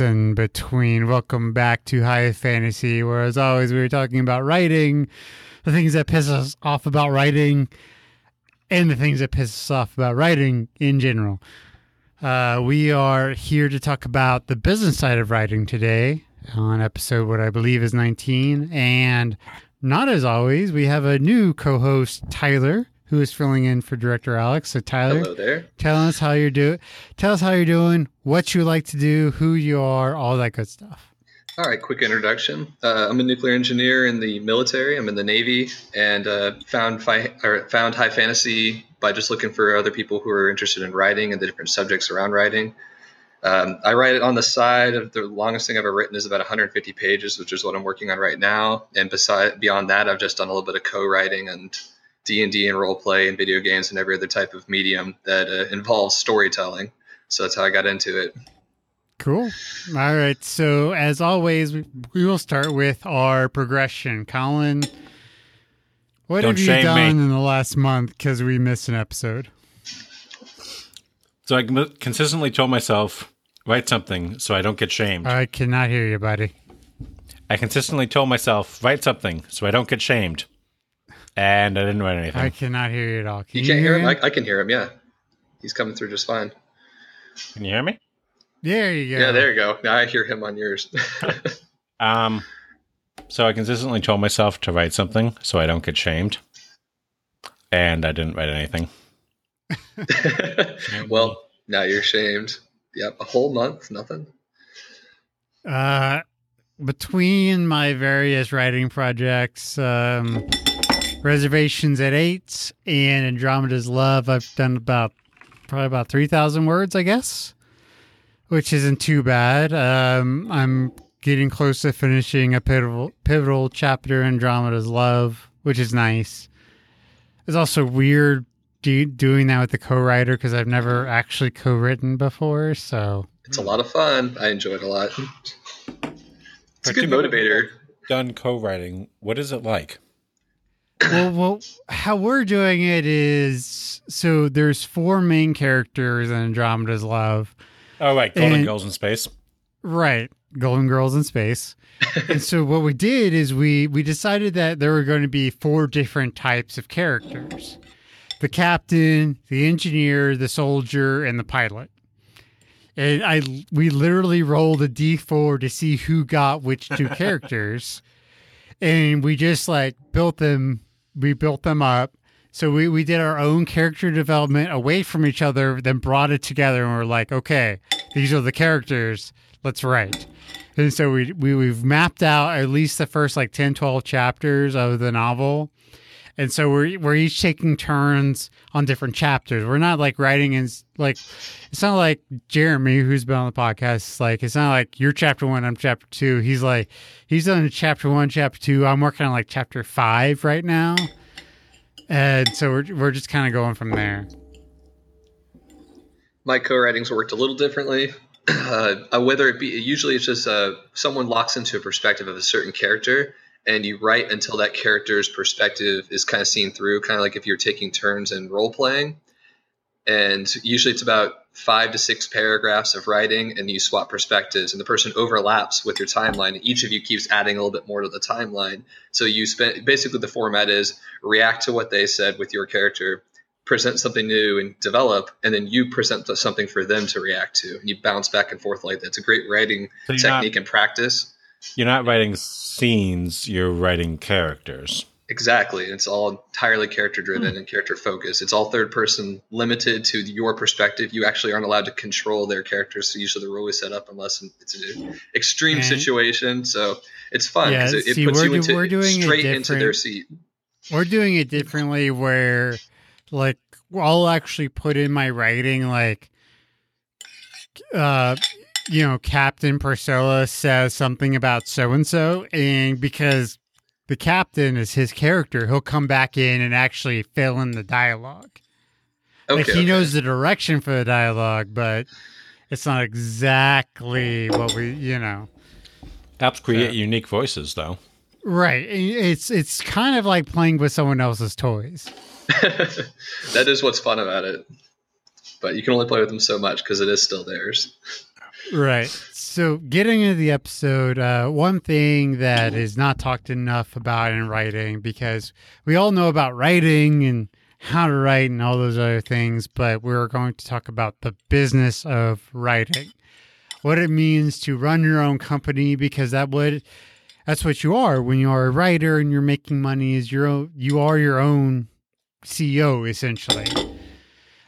in between, welcome back to High Fantasy, where as always we were talking about writing, the things that piss us off about writing, and the things that piss us off about writing in general. Uh, we are here to talk about the business side of writing today on episode what I believe is 19. And not as always, we have a new co host, Tyler who is filling in for director Alex. So Tyler, Hello there. tell us how you're doing. Tell us how you're doing, what you like to do, who you are, all that good stuff. All right, quick introduction. Uh, I'm a nuclear engineer in the military. I'm in the Navy, and uh, found fi- or found high fantasy by just looking for other people who are interested in writing and the different subjects around writing. Um, I write it on the side of the longest thing I've ever written is about 150 pages, which is what I'm working on right now. And beside beyond that, I've just done a little bit of co-writing and D and D and role play and video games and every other type of medium that uh, involves storytelling. So that's how I got into it. Cool. All right. So as always, we, we will start with our progression. Colin, what Don't have you done me. in the last month because we missed an episode? So I consistently told myself, write something so I don't get shamed. I cannot hear you, buddy. I consistently told myself, write something so I don't get shamed. And I didn't write anything. I cannot hear you at all. Can You can't hear him? I, I can hear him. Yeah, he's coming through just fine. Can you hear me? there you go. Yeah, there you go. Now I hear him on yours. Um, so I consistently told myself to write something so I don't get shamed. And I didn't write anything. well, now you're shamed. Yep, a whole month, nothing. Uh, between my various writing projects, um, reservations at eight and Andromeda's Love, I've done about probably about three thousand words, I guess, which isn't too bad. Um, I'm getting close to finishing a pivotal pivotal chapter in Andromeda's Love, which is nice. It's also weird do, doing that with the co-writer because I've never actually co-written before, so. It's a lot of fun. I enjoy it a lot. It's a good motivator. Done co-writing. What is it like? Well, well, how we're doing it is so there's four main characters in Andromeda's Love. Oh, right. Golden And- Girls in Space. Right. Golden Girls in Space. and so what we did is we we decided that there were going to be four different types of characters. The captain, the engineer, the soldier, and the pilot. And I we literally rolled a D4 to see who got which two characters. And we just like built them we built them up. So we, we did our own character development away from each other, then brought it together and we're like, okay, these are the characters. Let's write. And so we, we we've mapped out at least the first like 10, 12 chapters of the novel. And so we're we're each taking turns on different chapters. We're not like writing in like it's not like Jeremy who's been on the podcast. Like it's not like you're chapter one, I'm chapter two. He's like he's on chapter one, chapter two. I'm working on like chapter five right now. And so we're we're just kind of going from there. My co-writings worked a little differently. Uh, whether it be usually it's just uh, someone locks into a perspective of a certain character, and you write until that character's perspective is kind of seen through, kind of like if you're taking turns in role playing. And usually it's about five to six paragraphs of writing, and you swap perspectives, and the person overlaps with your timeline. And each of you keeps adding a little bit more to the timeline. So you spend basically the format is react to what they said with your character, present something new and develop, and then you present something for them to react to, and you bounce back and forth like that. It's a great writing So you're not, technique and practice. You're not writing scenes, you're writing characters. Exactly. It's all entirely character driven and character focused. It's all third person limited to your perspective. You actually aren't allowed to control their characters. So usually they're always set up unless it's an extreme Okay. situation. So it's fun Yeah, because it, it see, puts we're you do- we're into doing it straight into their seat. We're doing it differently where like I'll actually put in my writing like uh you know, Captain Priscilla says something about so and so and because the captain is his character, he'll come back in and actually fill in the dialogue. Okay. like he okay. knows the direction for the dialogue, but it's not exactly what we, you know. Apps create Yeah. unique voices, though. Right. It's it's kind of like playing with someone else's toys. that is what's fun about it. but you can only play with them so much because it is still theirs. Right. So, getting into the episode, uh, one thing that is not talked enough about in writing, because we all know about writing and how to write and all those other things, but we're going to talk about the business of writing, what it means to run your own company, because that would that's what you are when you are a writer and you're making money. Is your own, you are your own CEO essentially.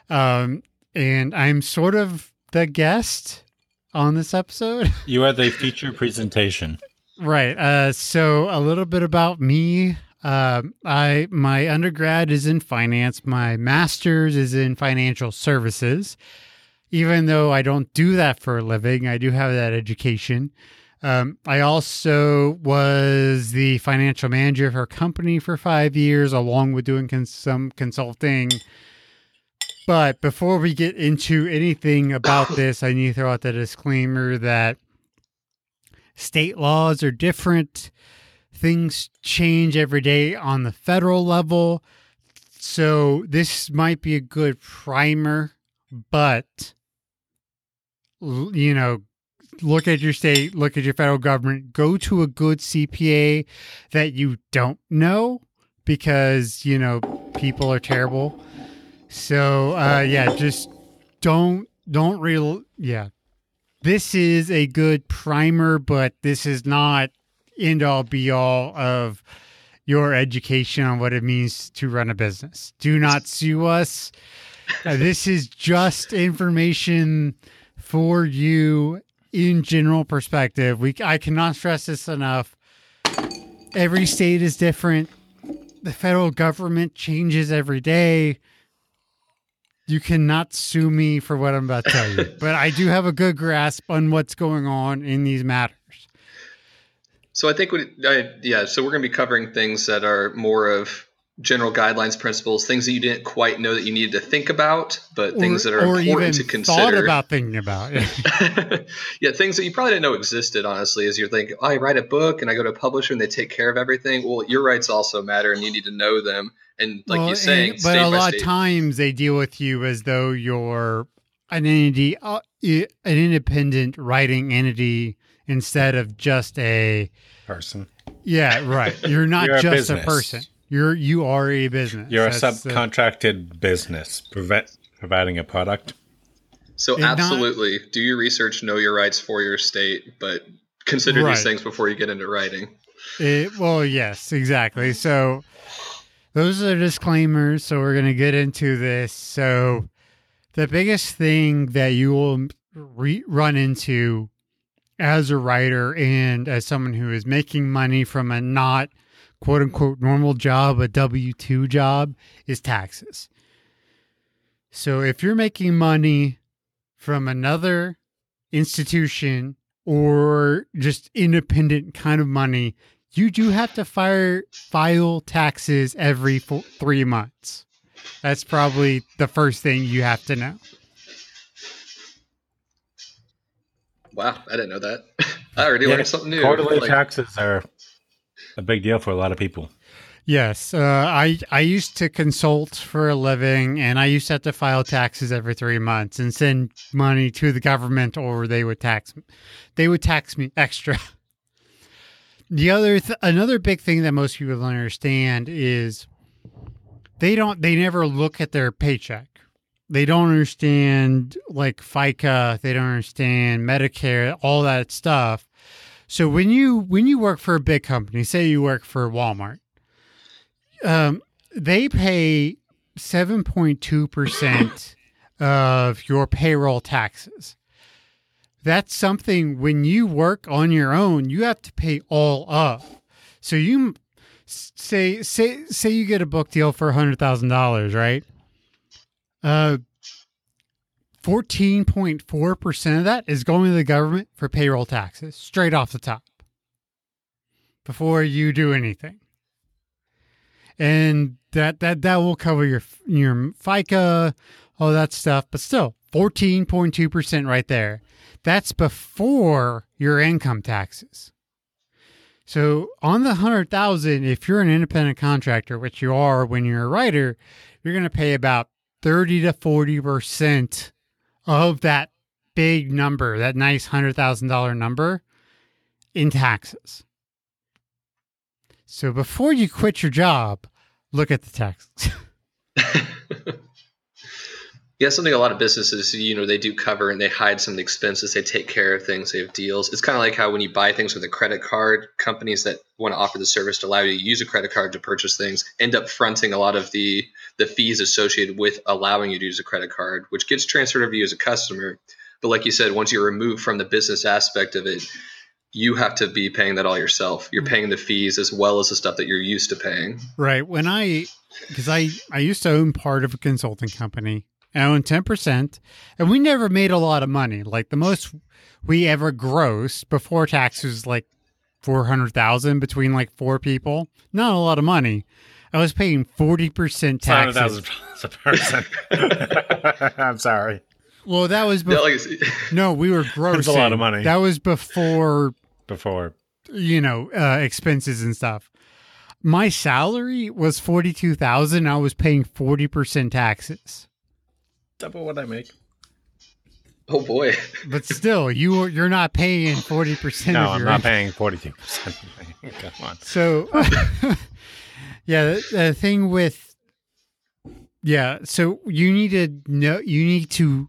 Um, and I'm sort of the guest on this episode. You are the feature presentation. Right. Uh, so a little bit about me. Um, I my undergrad is in finance. My master's is in financial services. Even though I don't do that for a living, I do have that education. Um, I also was the financial manager of a company for five years, along with doing cons- some consulting. But before we get into anything about this, I need to throw out the disclaimer that state laws are different. Things change every day on the federal level. So this might be a good primer, but you know, look at your state, look at your federal government, go to a good CPA that you don't know because, you know, people are terrible. So, uh, yeah, just don't, don't real, yeah. This is a good primer, but this is not end all be all of your education on what it means to run a business. Do not sue us. Uh, this is just information for you in general perspective. We I cannot stress this enough. Every state is different. The federal government changes every day. You cannot sue me for what I'm about to tell you, but I do have a good grasp on what's going on in these matters. So I think, we, I, yeah. So we're going to be covering things that are more of general guidelines, principles, things that you didn't quite know that you needed to think about, but things that are important to consider. Thought about thinking about. yeah, things that you probably didn't know existed. Honestly, as you're thinking, oh, I write a book and I go to a publisher and they take care of everything. Well, your rights also matter, and you need to know them. And like well, you're saying, and, but a lot state, of times they deal with you as though you're an entity, uh, an independent writing entity instead of just a person. Yeah, right. You're not you're just a, a person. You're you are a business. You're That's a subcontracted the, business prevent, providing a product. So absolutely, not, do your research, know your rights for your state, but consider right. these things before you get into writing. It, well, yes, exactly. So those are disclaimers. So we're going to get into this. So the biggest thing that you will re- run into as a writer and as someone who is making money from a not quote unquote normal job, a W 2 job, is taxes. So if you're making money from another institution or just independent kind of money, you do have to fire, file taxes every four, three months. That's probably the first thing you have to know. Wow, I didn't know that. I already yeah, learned something new. Quarterly like, taxes are a big deal for a lot of people. Yes, uh, I I used to consult for a living, and I used to have to file taxes every three months and send money to the government, or they would tax they would tax me extra. the other th- another big thing that most people don't understand is they don't they never look at their paycheck. They don't understand like FICA. They don't understand Medicare, all that stuff. So when you when you work for a big company, say you work for Walmart, um, they pay seven point two percent of your payroll taxes. That's something when you work on your own, you have to pay all of. So you say say say you get a book deal for hundred thousand dollars, right? Uh, 14.4% of that is going to the government for payroll taxes straight off the top before you do anything. And that that that will cover your your FICA, all that stuff, but still 14.2% right there. That's before your income taxes. So on the 100,000 if you're an independent contractor, which you are when you're a writer, you're going to pay about 30 to 40% of that big number, that nice $100,000 number, in taxes. So before you quit your job, look at the taxes. Yeah, something a lot of businesses, you know, they do cover and they hide some of the expenses. They take care of things. They have deals. It's kind of like how when you buy things with a credit card, companies that want to offer the service to allow you to use a credit card to purchase things end up fronting a lot of the the fees associated with allowing you to use a credit card, which gets transferred over to you as a customer. But like you said, once you're removed from the business aspect of it, you have to be paying that all yourself. You're mm. paying the fees as well as the stuff that you're used to paying. Right. When I, because I, I used to own part of a consulting company. I owned 10%, and we never made a lot of money. Like the most we ever grossed before taxes, like 400,000 between like four people. Not a lot of money. I was paying 40% taxes. $100,000 a person. I'm sorry. Well, that was Yeah, before. like, no, we were grossing. That's a lot of money. That was before Before. you know uh, expenses and stuff. My salary was forty two thousand. I was paying forty percent taxes, Double what I make. oh boy. but still, you you're not paying forty percent. No, of I'm not income. paying 42%. Come on. So, yeah, the, the thing with yeah, so you need to know you need to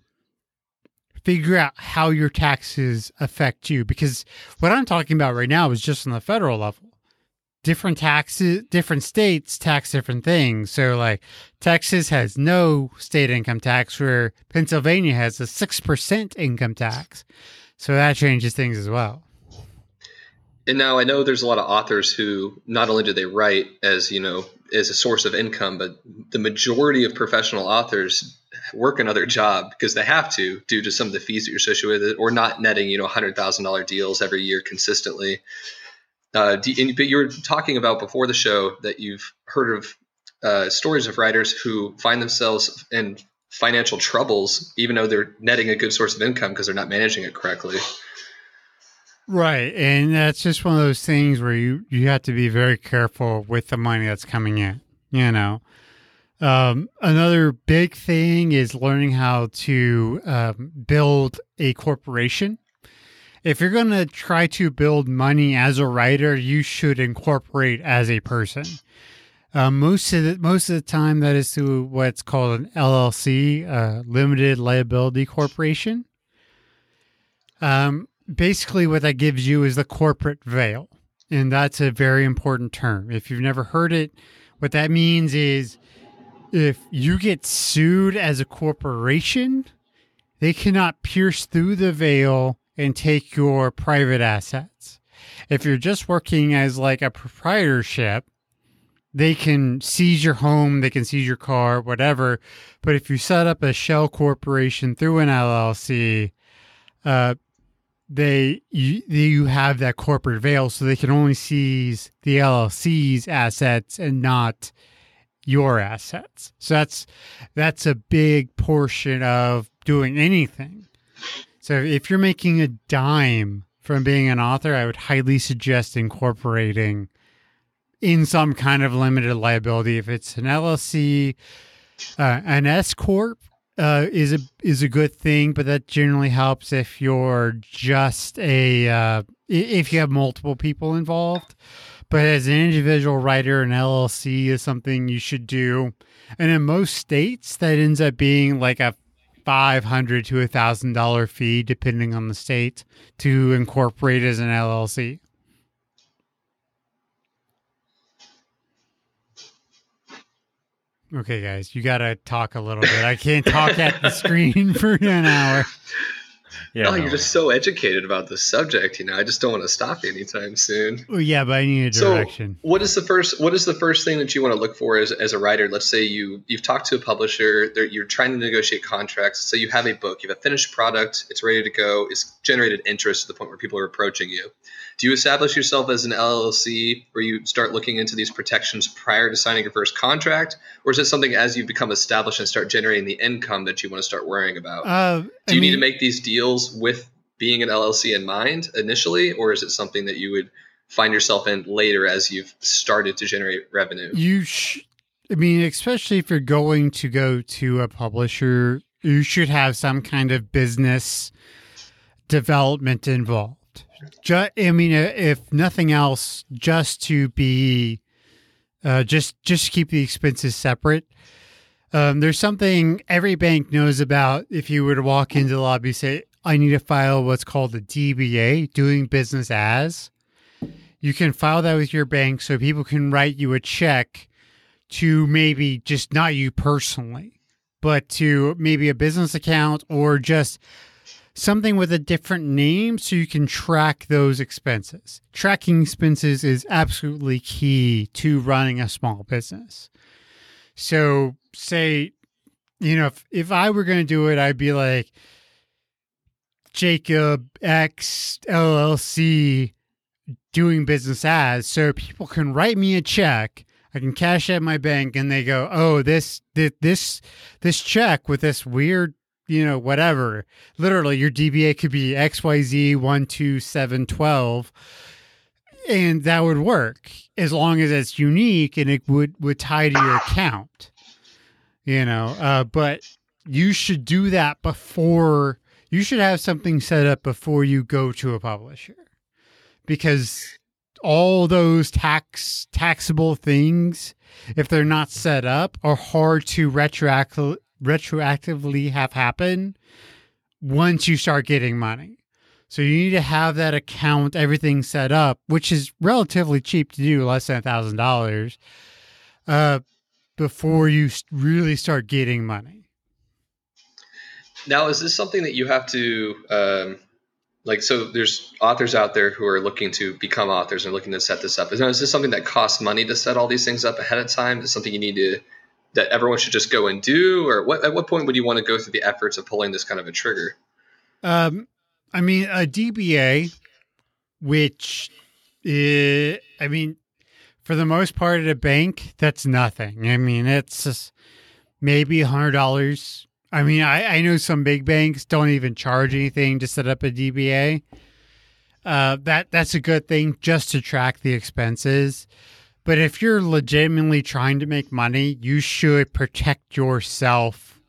figure out how your taxes affect you because what I'm talking about right now is just on the federal level. Different taxes, different states tax different things. So, like Texas has no state income tax, where Pennsylvania has a six percent income tax. So that changes things as well. And now I know there's a lot of authors who not only do they write as, you know, as a source of income, but the majority of professional authors work another job because they have to due to some of the fees that you're associated with it or not netting, you know, $100,000 deals every year consistently. Uh, but you were talking about before the show that you've heard of uh, stories of writers who find themselves in financial troubles, even though they're netting a good source of income because they're not managing it correctly. Right. And that's just one of those things where you, you have to be very careful with the money that's coming in, you know. Um, another big thing is learning how to um, build a corporation. If you're going to try to build money as a writer, you should incorporate as a person. Uh, most of the most of the time, that is through what's called an LLC, uh, limited liability corporation. Um, basically what that gives you is the corporate veil and that's a very important term if you've never heard it what that means is if you get sued as a corporation they cannot pierce through the veil and take your private assets if you're just working as like a proprietorship they can seize your home they can seize your car whatever but if you set up a shell corporation through an llc uh, they you, you have that corporate veil so they can only seize the LLC's assets and not your assets. So that's that's a big portion of doing anything. So if you're making a dime from being an author, I would highly suggest incorporating in some kind of limited liability if it's an LLC, uh, an S corp uh, is a is a good thing, but that generally helps if you're just a uh, if you have multiple people involved. But as an individual writer, an LLC is something you should do, and in most states, that ends up being like a five hundred to a thousand dollar fee, depending on the state, to incorporate as an LLC. Okay, guys, you got to talk a little bit. I can't talk at the screen for an hour. Yeah. oh, no. you're just so educated about the subject. You know, I just don't want to stop anytime soon. Yeah, but I need a So, direction. what is the first? What is the first thing that you want to look for as, as a writer? Let's say you you've talked to a publisher. You're trying to negotiate contracts. So you have a book. You have a finished product. It's ready to go. It's generated interest to the point where people are approaching you. Do you establish yourself as an LLC, where you start looking into these protections prior to signing your first contract, or is it something as you become established and start generating the income that you want to start worrying about? Uh, Do you need to make these deals with being an LLC in mind initially, or is it something that you would find yourself in later as you've started to generate revenue? you sh- I mean, especially if you're going to go to a publisher, you should have some kind of business development involved. Just, I mean, uh, if nothing else, just to be, uh, just just keep the expenses separate. Um, there's something every bank knows about. If you were to walk into the lobby, say, "I need to file what's called a DBA, doing business as." You can file that with your bank, so people can write you a check to maybe just not you personally, but to maybe a business account or just something with a different name so you can track those expenses. Tracking expenses is absolutely key to running a small business. So, say, you know, if, if I were going to do it, I'd be like Jacob X LLC doing business as so people can write me a check I can cash at my bank and they go, "Oh, this this this check with this weird, you know, whatever. Literally your DBA could be XYZ12712 and that would work as long as it's unique and it would would tie to your account. You know, uh, but you should do that before you should have something set up before you go to a publisher because all those tax taxable things, if they're not set up, are hard to retroact- retroactively have happen once you start getting money. So you need to have that account, everything set up, which is relatively cheap to do, less than a thousand dollars, uh, before you really start getting money. Now, is this something that you have to um, like so there's authors out there who are looking to become authors and looking to set this up is, is this something that costs money to set all these things up ahead of time is something you need to that everyone should just go and do or what at what point would you want to go through the efforts of pulling this kind of a trigger um i mean a dba which is, i mean for the most part at a bank that's nothing i mean it's just maybe a hundred dollars I mean, I, I know some big banks don't even charge anything to set up a DBA. Uh, that that's a good thing just to track the expenses. But if you're legitimately trying to make money, you should protect yourself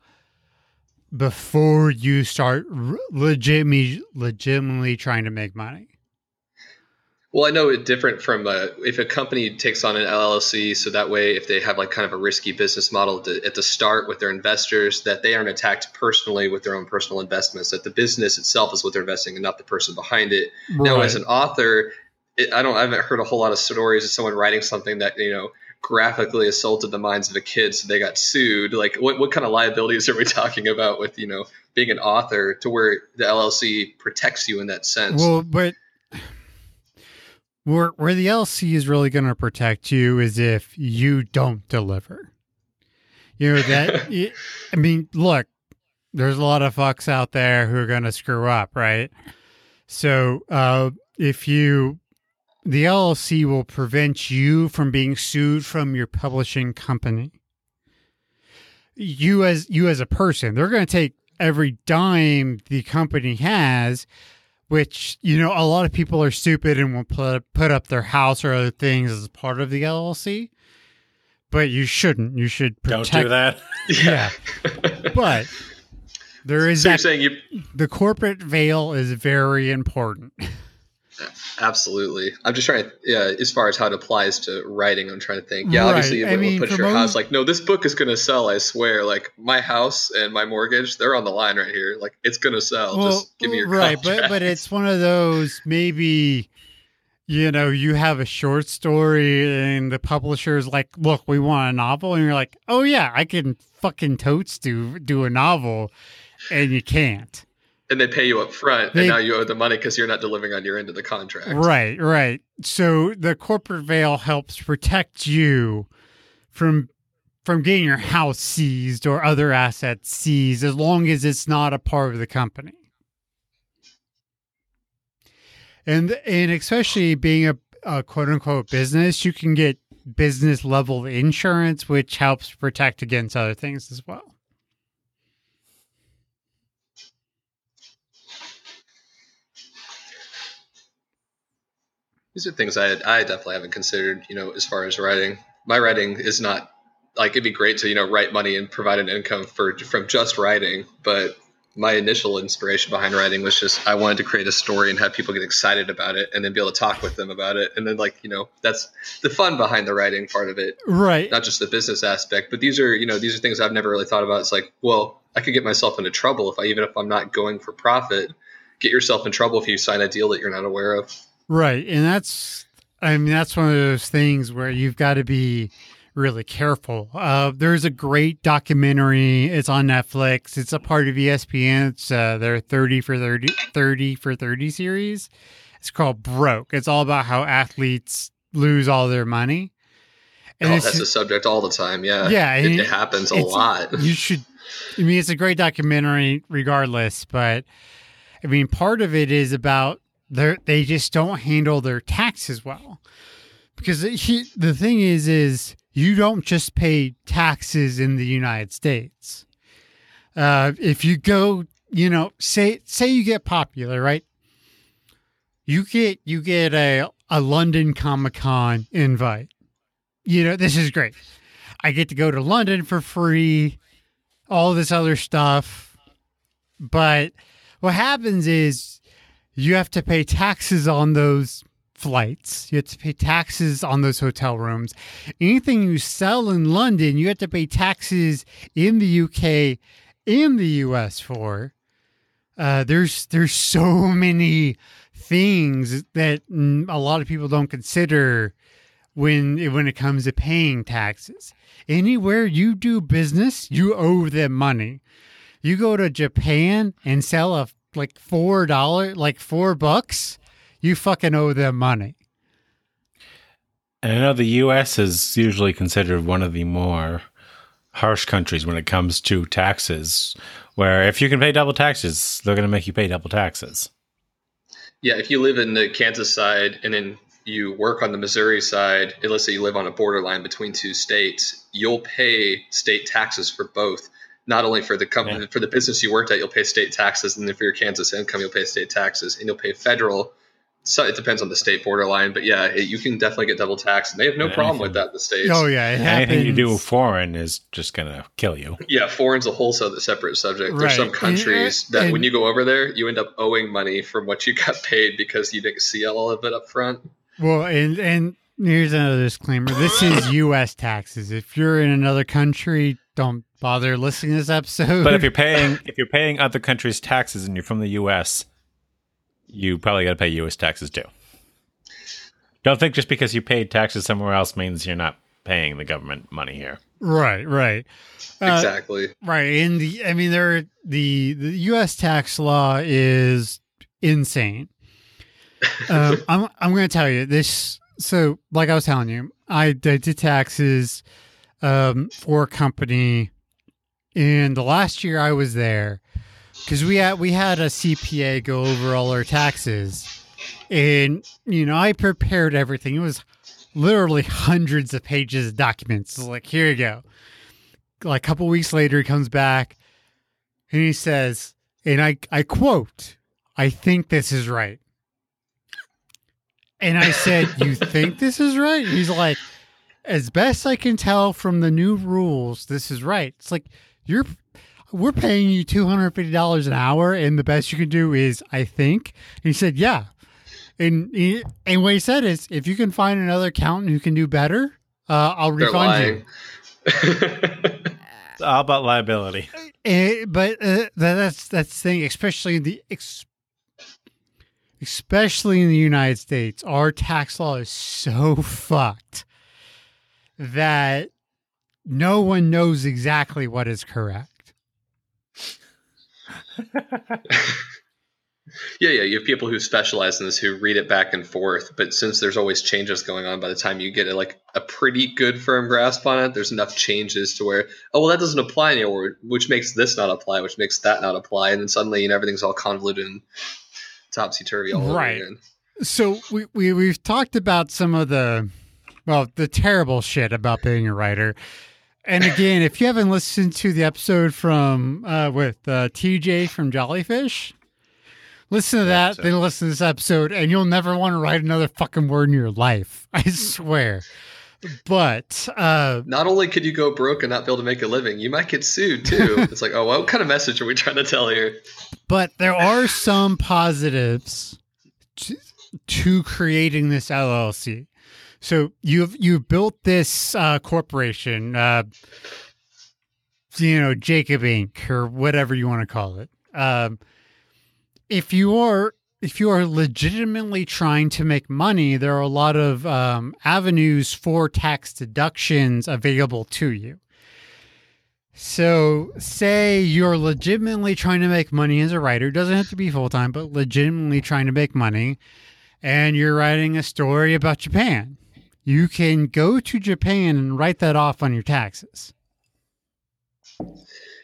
before you start legitimately legitimately trying to make money. Well, I know it's different from uh, if a company takes on an LLC, so that way, if they have like kind of a risky business model to, at the start with their investors, that they aren't attacked personally with their own personal investments. That the business itself is what they're investing, and not the person behind it. Right. Now, as an author, it, I don't, I haven't heard a whole lot of stories of someone writing something that you know graphically assaulted the minds of a kid, so they got sued. Like, what what kind of liabilities are we talking about with you know being an author to where the LLC protects you in that sense? Well, but where where the LLC is really going to protect you is if you don't deliver. You know that. I mean, look, there's a lot of fucks out there who are going to screw up, right? So uh, if you, the LLC will prevent you from being sued from your publishing company. You as you as a person, they're going to take every dime the company has which you know a lot of people are stupid and will put put up their house or other things as part of the LLC. But you shouldn't. You should protect. Don't do that. yeah, but there is. So that, you're saying you the corporate veil is very important. Absolutely. I'm just trying to, yeah, as far as how it applies to writing, I'm trying to think. Yeah, right. obviously, you mean, put your most, house like, no, this book is going to sell, I swear. Like, my house and my mortgage, they're on the line right here. Like, it's going to sell. Well, just give me your Right, but, but it's one of those maybe, you know, you have a short story and the publisher's like, look, we want a novel. And you're like, oh, yeah, I can fucking totes do, do a novel. And you can't and they pay you up front they, and now you owe the money because you're not delivering on your end of the contract. Right right. So the corporate veil helps protect you from from getting your house seized or other assets seized as long as it's not a part of the company. And and especially being a, a quote unquote business you can get business level insurance which helps protect against other things as well These are things I I definitely haven't considered. You know, as far as writing, my writing is not like it'd be great to you know write money and provide an income for from just writing, but my initial inspiration behind writing was just I wanted to create a story and have people get excited about it and then be able to talk with them about it. And then like, you know, that's the fun behind the writing part of it. Right. Not just the business aspect, but these are, you know, these are things I've never really thought about. It's like, well, I could get myself into trouble if I even if I'm not going for profit, get yourself in trouble if you sign a deal that you're not aware of. Right. And that's I mean that's one of those things where you've got to be really careful. Uh, there's a great documentary. It's on Netflix. It's a part of ESPN. It's uh, their 30 for 30, 30 for 30 series. It's called Broke. It's all about how athletes lose all their money. And oh, that's a subject all the time. Yeah. Yeah. It, it happens a lot. You should, I mean, it's a great documentary regardless, but I mean, part of it is about they they just don't handle their taxes well because he, the thing is is you don't just pay taxes in the United States. Uh, if you go, you know, say say you get popular, right? You get you get a a London Comic Con invite. You know, this is great. I get to go to London for free, all this other stuff. But what happens is you have to pay taxes on those flights. You have to pay taxes on those hotel rooms. Anything you sell in London, you have to pay taxes in the UK in the US for. Uh, there's there's so many things that a lot of people don't consider when when it comes to paying taxes. Anywhere you do business, you owe them money. You go to Japan and sell a like four dollar like four bucks you fucking owe them money. And I know the U.S. is usually considered one of the more harsh countries when it comes to taxes, where if you can pay double taxes, they're going to make you pay double taxes. Yeah, if you live in the Kansas side and then you work on the Missouri side, and let's say you live on a borderline between two states, you'll pay state taxes for both. Not only for the company, yeah. for the business you worked at, you'll pay state taxes, and then for your Kansas income, you'll pay state taxes, and you'll pay federal so it depends on the state borderline, but yeah, it, you can definitely get double taxed, and they have no problem with that in the states. Oh yeah, anything you do foreign is just gonna kill you. Yeah, foreign's a whole separate subject. Right. There's some countries and, that and, when you go over there, you end up owing money from what you got paid because you didn't see all of it up front. Well, and and here's another disclaimer: this is U.S. taxes. If you're in another country, don't bother listening to this episode. But if you're paying if you're paying other countries' taxes and you're from the U.S you probably got to pay U.S. taxes too. Don't think just because you paid taxes somewhere else means you're not paying the government money here. Right, right, uh, exactly. Right, and the I mean, there the the U.S. tax law is insane. um, I'm I'm going to tell you this. So, like I was telling you, I did taxes um, for a company, and the last year I was there, because we had we had a CPA go over all our taxes, and you know I prepared everything. It was literally hundreds of pages of documents. like here you go. Like a couple weeks later, he comes back and he says, and I I quote, "I think this is right." And I said, "You think this is right?" He's like, "As best I can tell from the new rules, this is right." It's like you're we're paying you $250 an hour and the best you can do is i think. And he said yeah. And he, and what he said is if you can find another accountant who can do better uh, i'll They're refund you. it's all about liability. Uh, but uh, that's that's the thing especially in the ex- especially in the united states our tax law is so fucked that no one knows exactly what is correct yeah, yeah. You have people who specialize in this who read it back and forth, but since there's always changes going on, by the time you get a, like a pretty good firm grasp on it, there's enough changes to where oh well that doesn't apply anymore, which makes this not apply, which makes that not apply, and then suddenly you know, everything's all convoluted and topsy turvy all right. over again. So we, we we've talked about some of the well the terrible shit about being a writer and again, if you haven't listened to the episode from uh, with uh, TJ from Jollyfish, listen to that, then listen to this episode, and you'll never want to write another fucking word in your life. I swear. But uh, Not only could you go broke and not be able to make a living, you might get sued too. it's like, oh, what kind of message are we trying to tell here? but there are some positives to, to creating this LLC. So you've you've built this uh, corporation, uh, you know, Jacob Inc. or whatever you want to call it. Um, if you are if you are legitimately trying to make money, there are a lot of um, avenues for tax deductions available to you. So, say you're legitimately trying to make money as a writer, doesn't have to be full time, but legitimately trying to make money, and you're writing a story about Japan. You can go to Japan and write that off on your taxes.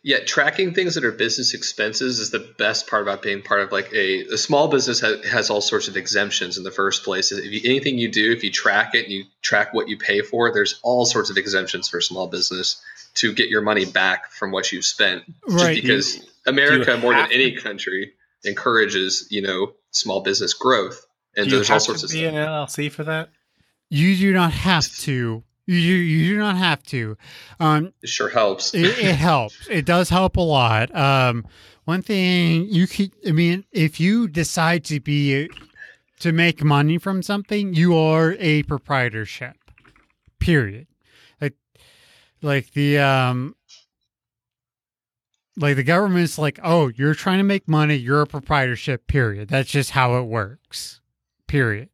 Yeah, tracking things that are business expenses is the best part about being part of like a, a small business has, has all sorts of exemptions in the first place. If you, anything you do, if you track it and you track what you pay for, there's all sorts of exemptions for small business to get your money back from what you've spent. Right. Just because America, more than have any country, encourages you know small business growth, and Do you there's all have sorts to of be stuff. an LLC for that? You do not have to. You, you do not have to. Um, It sure helps. it, it helps. It does help a lot. Um, one thing you could, I mean, if you decide to be to make money from something, you are a proprietorship. Period. Like, like the um, like the government's like, oh, you're trying to make money. You're a proprietorship. Period. That's just how it works. Period.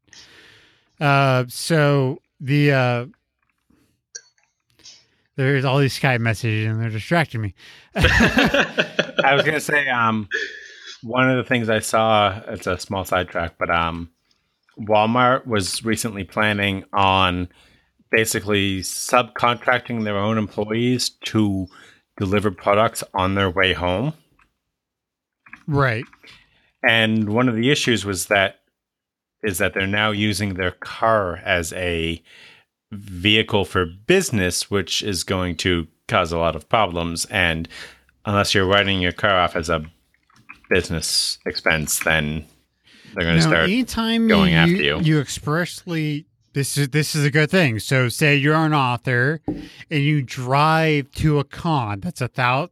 Uh, so the uh there's all these Skype messages and they're distracting me. I was gonna say, um, one of the things I saw, it's a small sidetrack, but um, Walmart was recently planning on basically subcontracting their own employees to deliver products on their way home. Right. And one of the issues was that is that they're now using their car as a vehicle for business, which is going to cause a lot of problems. And unless you're writing your car off as a business expense, then they're going to start. anytime going you, after you. you expressly this is this is a good thing. So say you're an author and you drive to a con that's a thousand.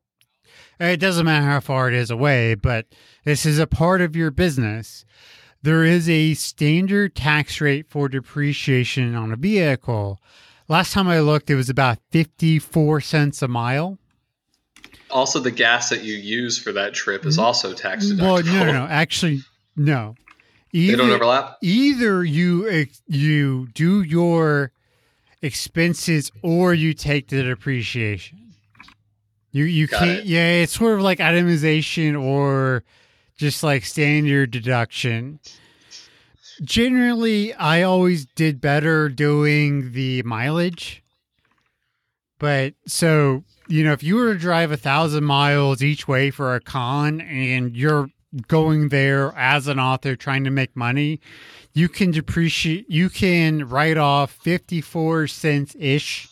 It doesn't matter how far it is away, but this is a part of your business. There is a standard tax rate for depreciation on a vehicle. Last time I looked, it was about 54 cents a mile. also, the gas that you use for that trip is mm-hmm. also tax deductible. Well, no, no, no. Actually, no. They don't overlap. either you you do your expenses or you take the depreciation. You you Got can't it. yeah, it's sort of like itemization or just like standard deduction. Generally, I always did better doing the mileage. But so, you know, if you were to drive a thousand miles each way for a con and you're going there as an author trying to make money, you can depreciate, you can write off 54 cents ish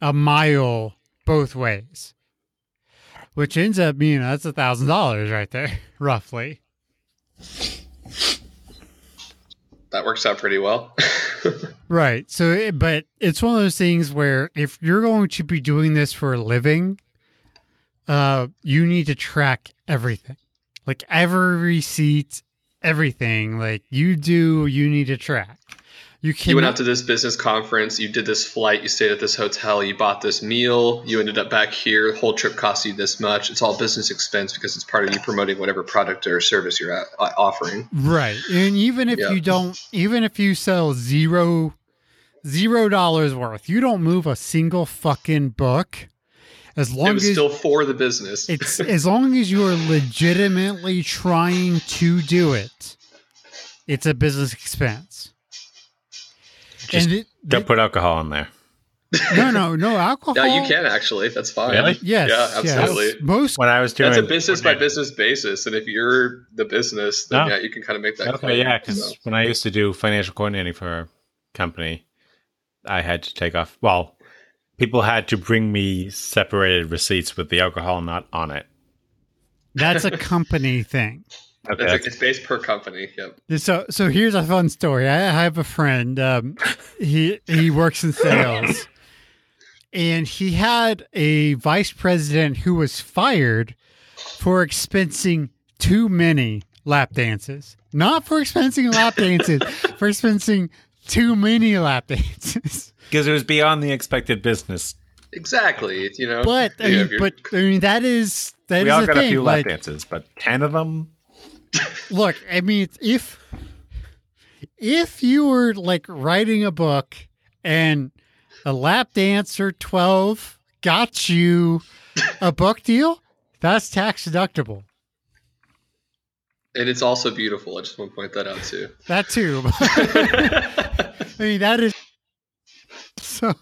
a mile both ways, which ends up being that's a thousand dollars right there, roughly. That works out pretty well. Right. So, it, but it's one of those things where if you're going to be doing this for a living, uh, you need to track everything, like every receipt, everything. Like you do, you need to track. You you went out to this business conference, you did this flight, you stayed at this hotel, you bought this meal, you ended up back here, the whole trip cost you this much. It's all business expense because it's part of you promoting whatever product or service you're uh, offering. Right. And even if you don't, even if you sell zero, zero dollars worth, you don't move a single fucking book. As long as still for the business. it's as long as you are legitimately trying to do it, it's a business expense. Just and it, Don't put alcohol in there. no, no, no alcohol. yeah, you can actually. That's fine. Really? Yes. Yeah, yes. absolutely. Most When I was doing That's a business by business basis, and if you're the business, then No. yeah, you can kind of make that. Okay, claim. yeah, because So, when I used to do financial coordinating for a company, I had to take off. Well, people had to bring me separated receipts with the alcohol not on it. that's a company thing. Okay. It's, it's based per company. Yep. So so here's a fun story. I have a friend. Um, he he works in sales, and he had a vice president who was fired for expensing too many lap dances. Not for expensing lap dances, for expensing too many lap dances. Because it was beyond the expected business. Exactly. You know. But I mean, but I mean that is that we is all the got thing. a few like, lap dances, but 10 of them? Look, I mean, if if you were like writing a book and a lap dance or twelve got you a book deal, that's tax deductible. and it's also beautiful. I just want to point that out too. That too. I mean, that is so.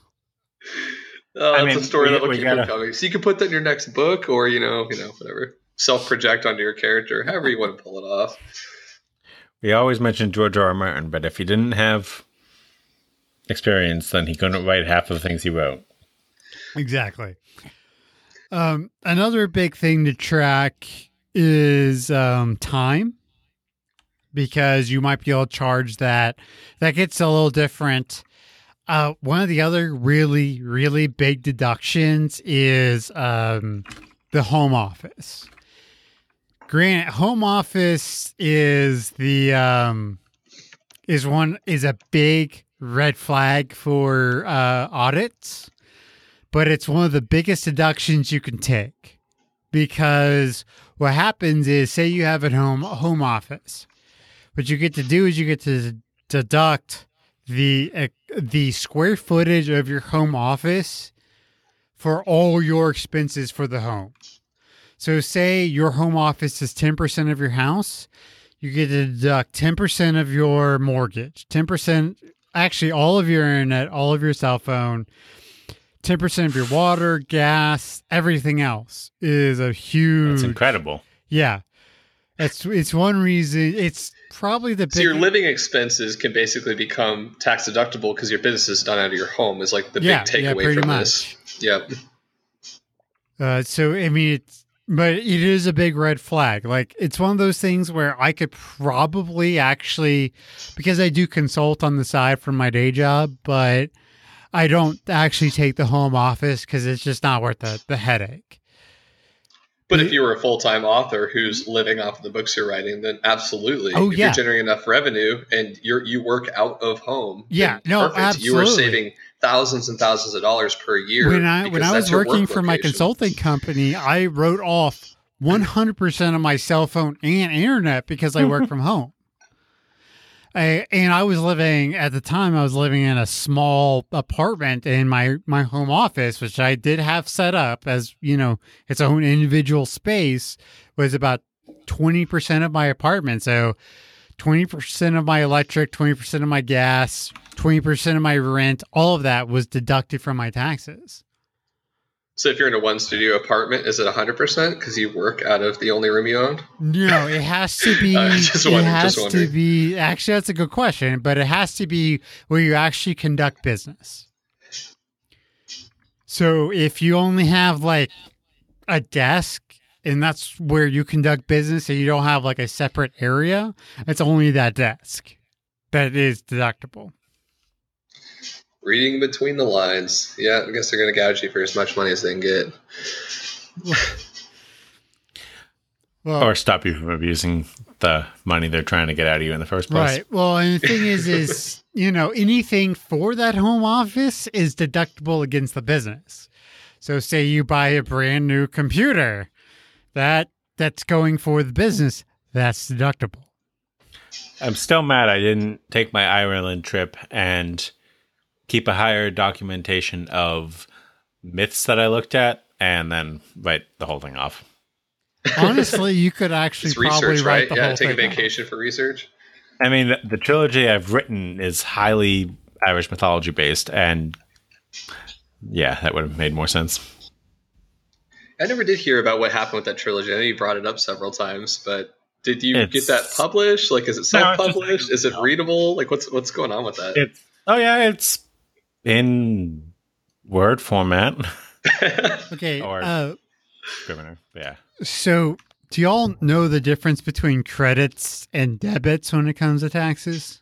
Oh, I that's mean, a story we- that will we keep gotta- coming. So you can put that in your next book, or you know, you know, whatever. Self project onto your character, however you want to pull it off. We always mention George R. R. Martin, but if he didn't have experience, then he couldn't write half of the things he wrote. Exactly. Um, another big thing to track is um, time because you might be able to charge that. That gets a little different. Uh, one of the other really, really big deductions is um, the home office. Granted, home office is the um, is one is a big red flag for uh, audits but it's one of the biggest deductions you can take because what happens is say you have a home home office what you get to do is you get to deduct the uh, the square footage of your home office for all your expenses for the home so say your home office is 10% of your house you get to deduct 10% of your mortgage 10% actually all of your internet all of your cell phone 10% of your water, gas, everything else is a huge That's incredible. Yeah. It's it's one reason it's probably the So your living expenses can basically become tax deductible because your business is done out of your home. Is like the yeah, big takeaway pretty from much. this. Yep. Uh, so I mean, it's but it is a big red flag. Like it's one of those things where I could probably actually, because I do consult on the side from my day job, but I don't actually take the home office because it's just not worth the, the headache. But Mm-hmm. if you were a full time author who's living off of the books you're writing, then absolutely. Oh, if yeah. you're generating enough revenue and you're you work out of home, Yeah, no, perfect. You are saving thousands and thousands of dollars per year. When I when I was your work working for my consulting company, I wrote off 100% of my cell phone and internet because I work from home. I, and I was living at the time I was living in a small apartment in my my home office which I did have set up as you know its own individual space was about 20% of my apartment. So 20% of my electric 20% of my gas 20% of my rent all of that was deducted from my taxes So if you're in a one studio apartment, is it 100% because you work out of the only room you own? No, it has to be. Uh, just it has just to be. Actually, that's a good question, but it has to be where you actually conduct business. So if you only have like a desk and that's where you conduct business, and you don't have like a separate area, it's only that desk that is deductible. Reading between the lines. Yeah, I guess they're going to gouge you for as much money as they can get. Well, Or stop you from abusing the money they're trying to get out of you in the first place. Right. Well, and the thing is, is you know anything for that home office is deductible against the business. So, say you buy a brand new computer, that that's going for the business. That's deductible. I'm still mad I didn't take my Ireland trip and keep a higher documentation of myths that I looked at and then write the whole thing off. Honestly, you could actually It's probably research, write right? the Yeah, whole take a thing. vacation for research. I mean, the, the trilogy I've written is highly Irish mythology based, and yeah, that would have made more sense. I never did hear about what happened with that trilogy. I know you brought it up several times, but did you It's- get that published? Like, is it No, just- self-published? is it readable? Like, what's what's going on with that? It's oh yeah, it's in Word format. Okay. Or- uh, Scrivener, yeah. so Do y'all know the difference between credits and debits when it comes to taxes?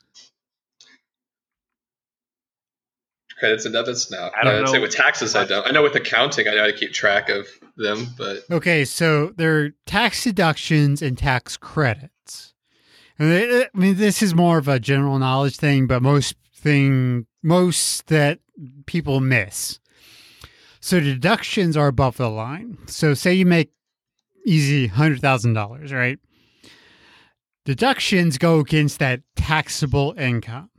Credits and debits? No. I don't I'd say with taxes, I don't. I know with accounting, I know how to keep track of them, but Okay, so there are tax deductions and tax credits. I I mean, this is more of a general knowledge thing, but most thing most that people miss. So deductions are above the line. So say you make easy hundred thousand dollars, right? Deductions go against that taxable income.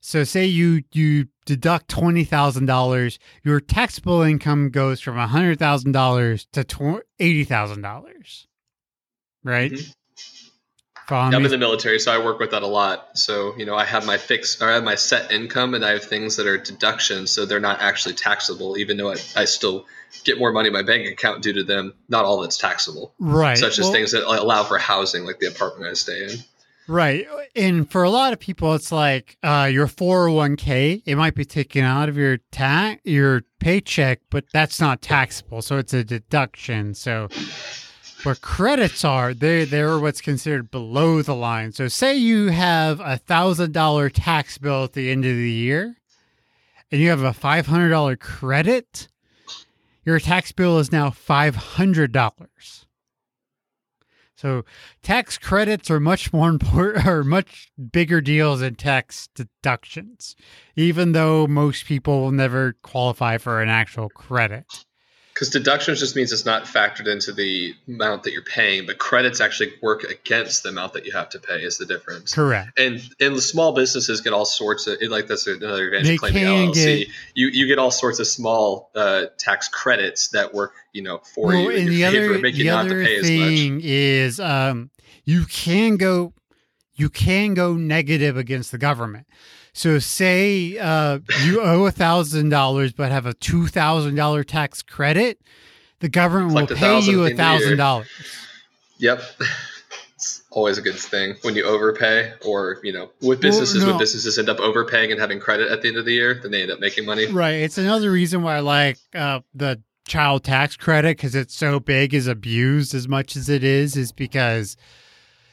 So say you you deduct twenty thousand dollars, your taxable income goes from hundred thousand dollars to eighty thousand dollars, right? Mhm. I'm in the military, so I work with that a lot. So you know, I have my fixed, or I have my set income, and I have things that are deductions, so they're not actually taxable, even though I, I still get more money in my bank account due to them. Not all that's taxable, right? such as Well, things that allow for housing, like the apartment I stay in. Right. And for a lot of people, it's like uh, your 401k, it might be taken out of your tax, your paycheck, but that's not taxable. So it's a deduction. So what credits are, they, they're what's considered below the line. So say you have a $1,000 tax bill at the end of the year and you have a $500 credit, your tax bill is now $500. So tax credits are much more important or much bigger deals than tax deductions, even though most people will never qualify for an actual credit. Because deductions just means it's not factored into the amount that you're paying, but credits actually work against the amount that you have to pay. Is the difference? Correct. and and the small businesses get all sorts of like that's another advantage They of claiming LLC. get- you you get all sorts of small uh, tax credits that work you know for you in and the favor, other make the not other to pay as much. thing is um, you can go you can go negative against the government. So say uh, you owe a thousand dollars but have a two thousand dollar tax credit, the government will pay you a the end of the year. thousand dollars. Yep. It's always a good thing when you overpay, or you know, with Well, businesses, no. when businesses end up overpaying and having credit at the end of the year, then they end up making money. Right. It's another reason why I like uh, the child tax credit because it's so big is abused as much as it is is because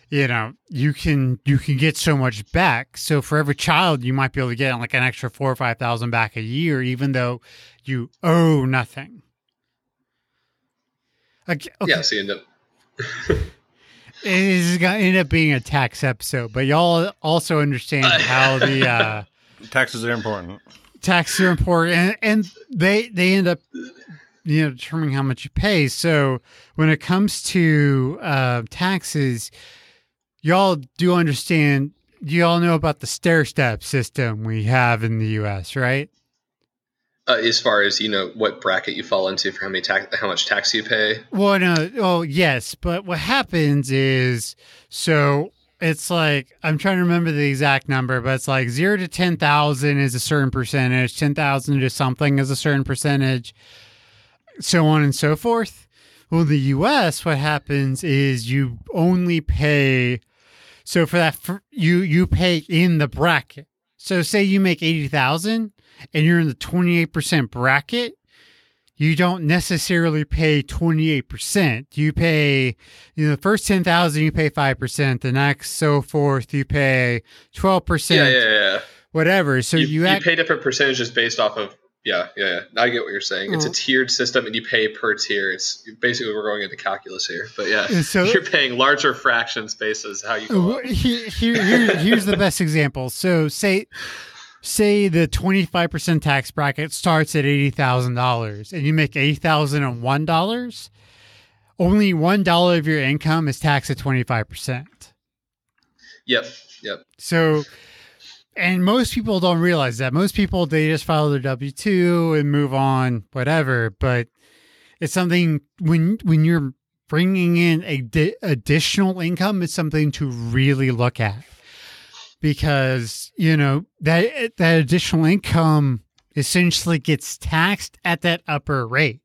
you know you can you can get so much back. So for every child, you might be able to get like an extra four or five thousand back a year, even though you owe nothing. Okay, okay. Yeah, so you end up. It is going to end up being a tax episode, but y'all also understand how the. Uh, Taxes are important. taxes are important and, and they they end up you know determining how much you pay so when it comes to uh, taxes y'all do understand you all know about the stair step system we have in the us right Uh, as far as you know, what bracket you fall into for how many tax, how much tax you pay. well no oh yes but what happens is so it's like i'm trying to remember the exact number but it's like 0 to 10000 is a certain percentage 10000 to something is a certain percentage so on and so forth. Well, in the U.S., what happens is you only pay. So for that, fir- you you pay in the bracket. So say you make eighty thousand, and you're in the twenty eight percent bracket. You don't necessarily pay twenty eight percent. You pay, you know, the first ten thousand you pay five percent. The next, so forth, you pay twelve percent. yeah, yeah. Whatever. So you, you, you pay different percentages based off of yeah yeah yeah i get what you're saying it's a Mhm. tiered system and you pay per tier it's basically we're going into calculus here but yeah so- you're paying larger fractions based as how you go here, here, here- here's the best example. So say say the 25% tax bracket starts at $80,000 and you make $80,001, only $1 of your income is taxed at 25%. yep yep So and most people don't realize that. Most people they just file their W2 and move on whatever, but it's something when when you're bringing in a di- additional income it's something to really look at. Because you know that that additional income essentially gets taxed at that upper rate.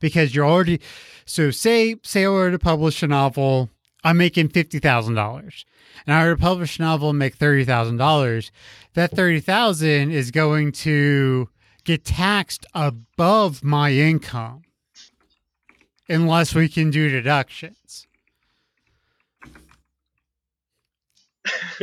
Because you're already so say say I were to publish a novel I'm making fifty thousand dollars, and I were publish a novel and make thirty thousand dollars, that thirty thousand is going to get taxed above my income, unless we can do deductions.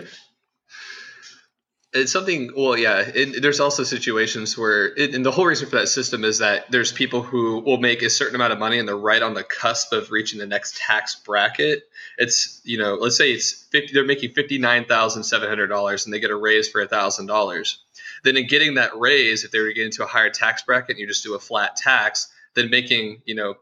it's something well yeah it, there's also situations where it, and the whole reason for that system is that there's people who will make a certain amount of money and they're right on the cusp of reaching the next tax bracket. It's you know, let's say it's fifty. They're making fifty nine thousand seven hundred dollars and they get a raise for a thousand dollars. Then in getting that raise, if they were to get into a higher tax bracket and you just do a flat tax, then making you know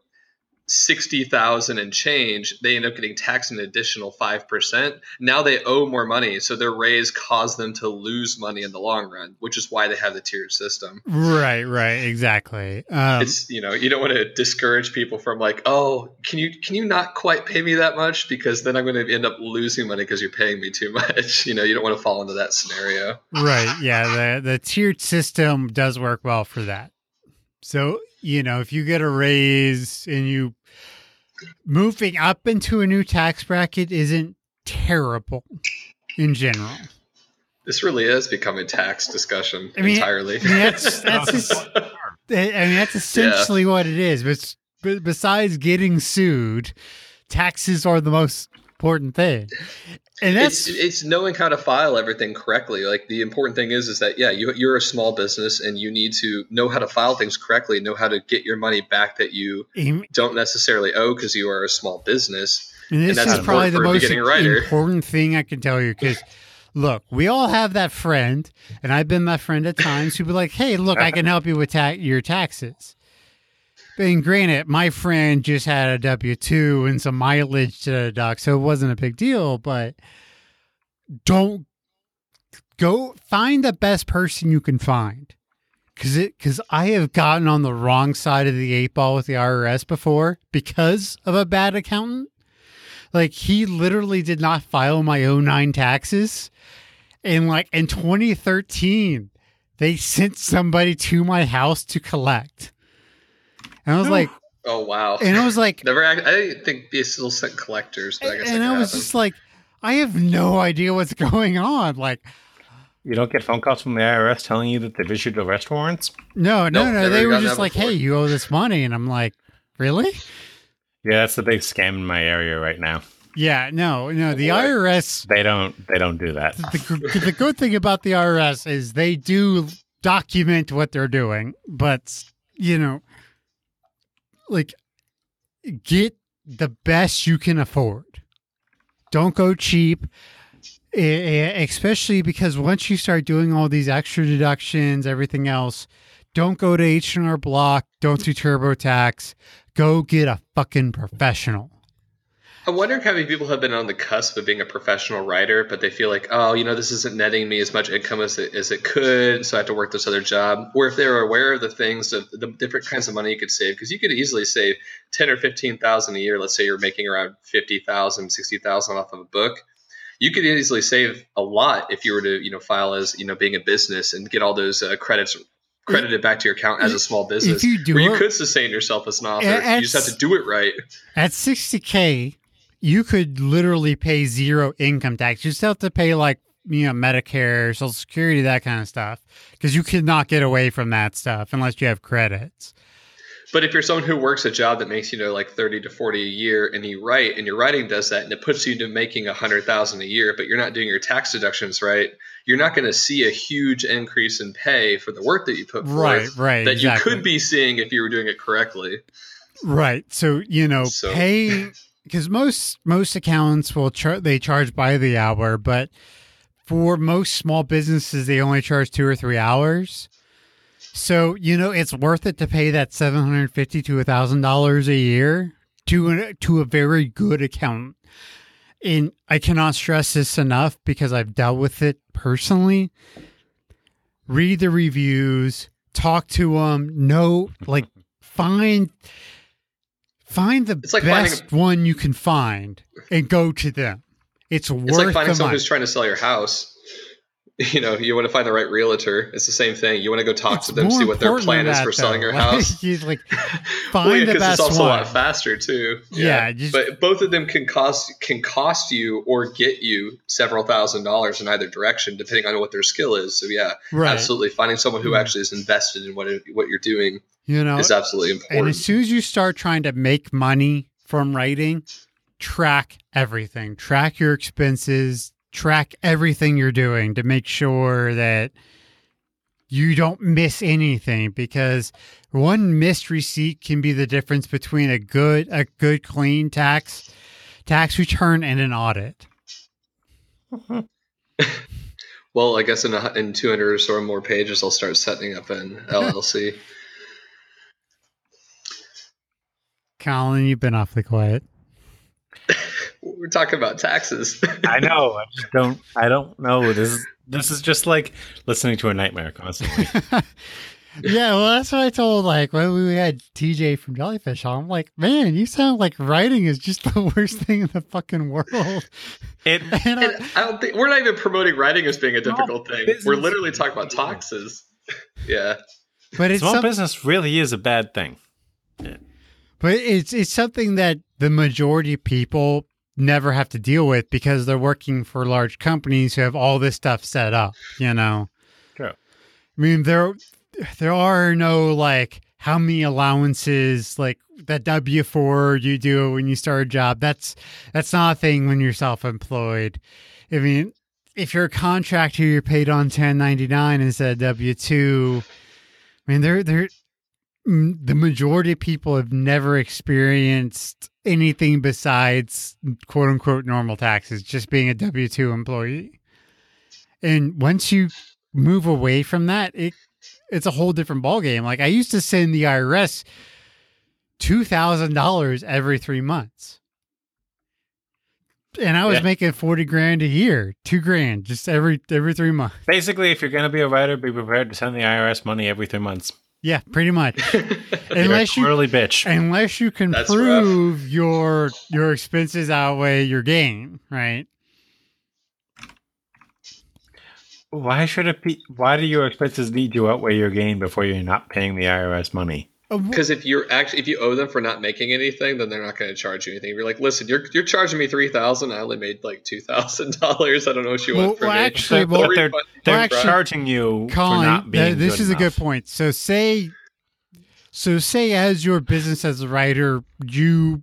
sixty thousand and change, they end up getting taxed an additional five percent. Now they owe more money, so their raise caused them to lose money in the long run, which is why they have the tiered system. Right, right, exactly. Um, it's you know you don't want to discourage people from like, oh, can you can you not quite pay me that much because then I'm going to end up losing money because you're paying me too much. you know, you don't want to fall into that scenario. right, yeah. The the tiered system does work well for that. So you know, if you get a raise and you moving up into a new tax bracket isn't terrible in general. This really is becoming a tax discussion I mean, entirely. I mean, that's that's just, I mean that's essentially what it is. But, but besides getting sued, taxes are the most important thing. And that's it's, it's knowing how to file everything correctly. Like the important thing is, is that yeah, you, you're a small business and you need to know how to file things correctly, know how to get your money back that you don't necessarily owe because you are a small business. And this and is probably the most important thing I can tell you because. Look, we all have that friend, and I've been that friend at times who be like, "Hey, look, I can help you with ta- your taxes." And granted, my friend just had a W two and some mileage to deduct, so it wasn't a big deal. But don't go find the best person you can find, because it because I have gotten on the wrong side of the eight ball with the IRS before because of a bad accountant. Like he literally did not file my 09 taxes, and like in 2013, they sent somebody to my house to collect. And I was like, "Oh wow!" And I was like, "Never." I didn't think they still sent collectors, but I guess. And I was happen. just like, I have no idea what's going on. Like, you don't get phone calls from the IRS telling you that they've issued arrest warrants. No, no, Nope, no. They were just like, before. "Hey, you owe this money," and I'm like, "Really?" Yeah, that's the big scam in my area right now. Yeah, no, no. Oh, the boy. IRS. They don't. They don't do that. The, the good thing about the IRS is they do document what they're doing, but you know, like, get the best you can afford. Don't go cheap. Especially because once you start doing all these extra deductions, everything else, don't go to H and R Block. Don't do TurboTax. Go get a fucking professional. I'm wondering how many people have been on the cusp of being a professional writer, but they feel like, oh, you know, this isn't netting me as much income as it, as it could, so I have to work this other job. Or if they're aware of the things of the different kinds of money you could save, because you could easily save ten or fifteen thousand a year. Let's say you're making around fifty thousand, sixty thousand off of a book. You could easily save a lot if you were to, you know, file as, you know, being a business and get all those uh, credits credited back to your account as a small business. If you do where you it- could sustain yourself as an author. A- you just have to do it right. At 60K, you could literally pay zero income tax. You still have to pay like, you know, Medicare, Social Security, that kind of stuff, because you cannot get away from that stuff unless you have credits. But if you're someone who works a job that makes you know like thirty to forty a year, and you write, and your writing does that, and it puts you to making a hundred thousand a year, but you're not doing your tax deductions right, you're not going to see a huge increase in pay for the work that you put forth Right, right, that exactly. you could be seeing if you were doing it correctly. Right. So, you know, So- pay because most most accountants will char- they charge by the hour, but for most small businesses they only charge 2 or 3 hours. So, you know, it's worth it to pay that 750 to $1000 a year to a, to a very good accountant. And I cannot stress this enough because I've dealt with it personally. Read the reviews, talk to them, know like find find the It's like finding best one you can find and go to them. It's worth It's like finding someone money. who's trying to sell your house. You know, you want to find the right realtor. It's the same thing. You want to go talk It's to them, see what their plan is for selling your house. you, like, Well, find yeah, the best it's also one. a lot faster too. Yeah, just- but both of them can cost can cost you or get you several thousand dollars in either direction, depending on what their skill is. So yeah, Right. absolutely, finding someone who actually is invested in what what you're doing You know, is absolutely important. and as soon as you start trying to make money from writing, track everything. Track your expenses. track everything you're doing to make sure that you don't miss anything because one missed receipt can be the difference between a good a good clean tax tax return and an audit. well, I guess in a, in 200 or so more pages, I'll start setting up an LLC. Colin, you've been awfully quiet. We're talking about taxes. I know. I just don't. I don't know. This is this is just like listening to a nightmare constantly. yeah, well, that's what I told like when we had TJ from Jellyfish on. I'm like, man, you sound like writing is just the worst thing in the fucking world. It. And I, I don't think we're not even promoting writing as being a difficult thing. We're literally talking about taxes. yeah, but it's small some, business really is a bad thing. Yeah. But it's it's something that the majority of people never have to deal with because they're working for large companies who have all this stuff set up, you know. True. I mean there there are no like how many allowances like that W four you do when you start a job. That's that's not a thing when you're self employed. I mean, if you're a contractor, you're paid on ten ninety nine instead of W two. I mean, there there the majority of people have never experienced anything besides quote unquote normal taxes, just being a W 2 employee. And once you move away from that, it it's a whole different ballgame. Like I used to send the IRS two thousand dollars every three months. And I was yeah. making forty grand a year, two grand, just every every three months. Basically, if you're gonna be a writer, be prepared to send the IRS money every three months. Yeah, pretty much. unless you're really bitch. Unless you can That's prove rough. your your expenses outweigh your gain, right? Why should it be? Why do your expenses need to outweigh your gain before you're not paying the IRS money? Because if you're actually if you owe them for not making anything, then they're not going to charge you anything. You're like, listen, you're you're charging me three thousand. I only made like two thousand dollars. I don't know what you well, want from well, me. Actually, well, they're they're well, actually, charging you Colin, for not being. this is enough. a good point. So say, so say as your business as a writer, you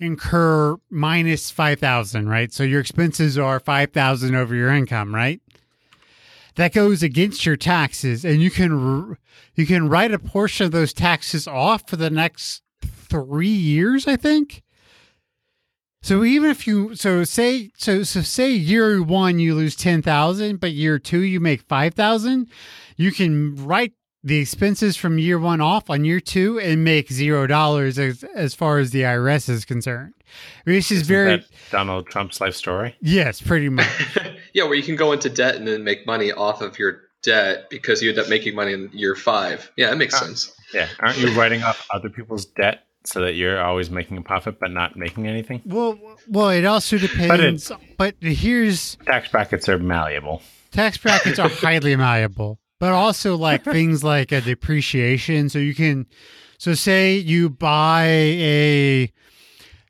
incur minus five thousand, right? So your expenses are five thousand over your income, right? That goes against your taxes and you can you can write a portion of those taxes off for the next 3 years I think so even if you so say so so say year 1 you lose 10,000 but year 2 you make 5,000 you can write the expenses from year 1 off on year 2 and make $0 as as far as the IRS is concerned this is Isn't very Donald Trump's life story. Yes, pretty much. yeah, where you can go into debt and then make money off of your debt because you end up making money in year five. Yeah, that makes uh, sense. Yeah, aren't you writing off other people's debt so that you're always making a profit but not making anything? Well, well, it also depends. But, but here's tax brackets are malleable. Tax brackets are highly malleable, but also like things like a depreciation. So you can, so say you buy a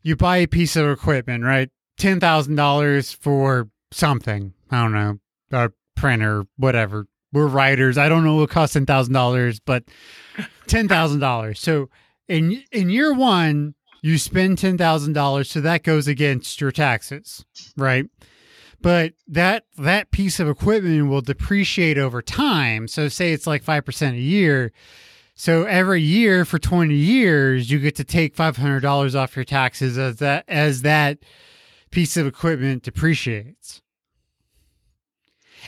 you buy a piece of equipment, right? Ten thousand dollars for something. I don't know, a printer, whatever. We're writers. I don't know what costs ten thousand dollars, but ten thousand dollars. So in in year one, you spend ten thousand dollars, so that goes against your taxes, right? But that that piece of equipment will depreciate over time. So say it's like five percent a year so every year for 20 years, you get to take $500 off your taxes as that as that piece of equipment depreciates.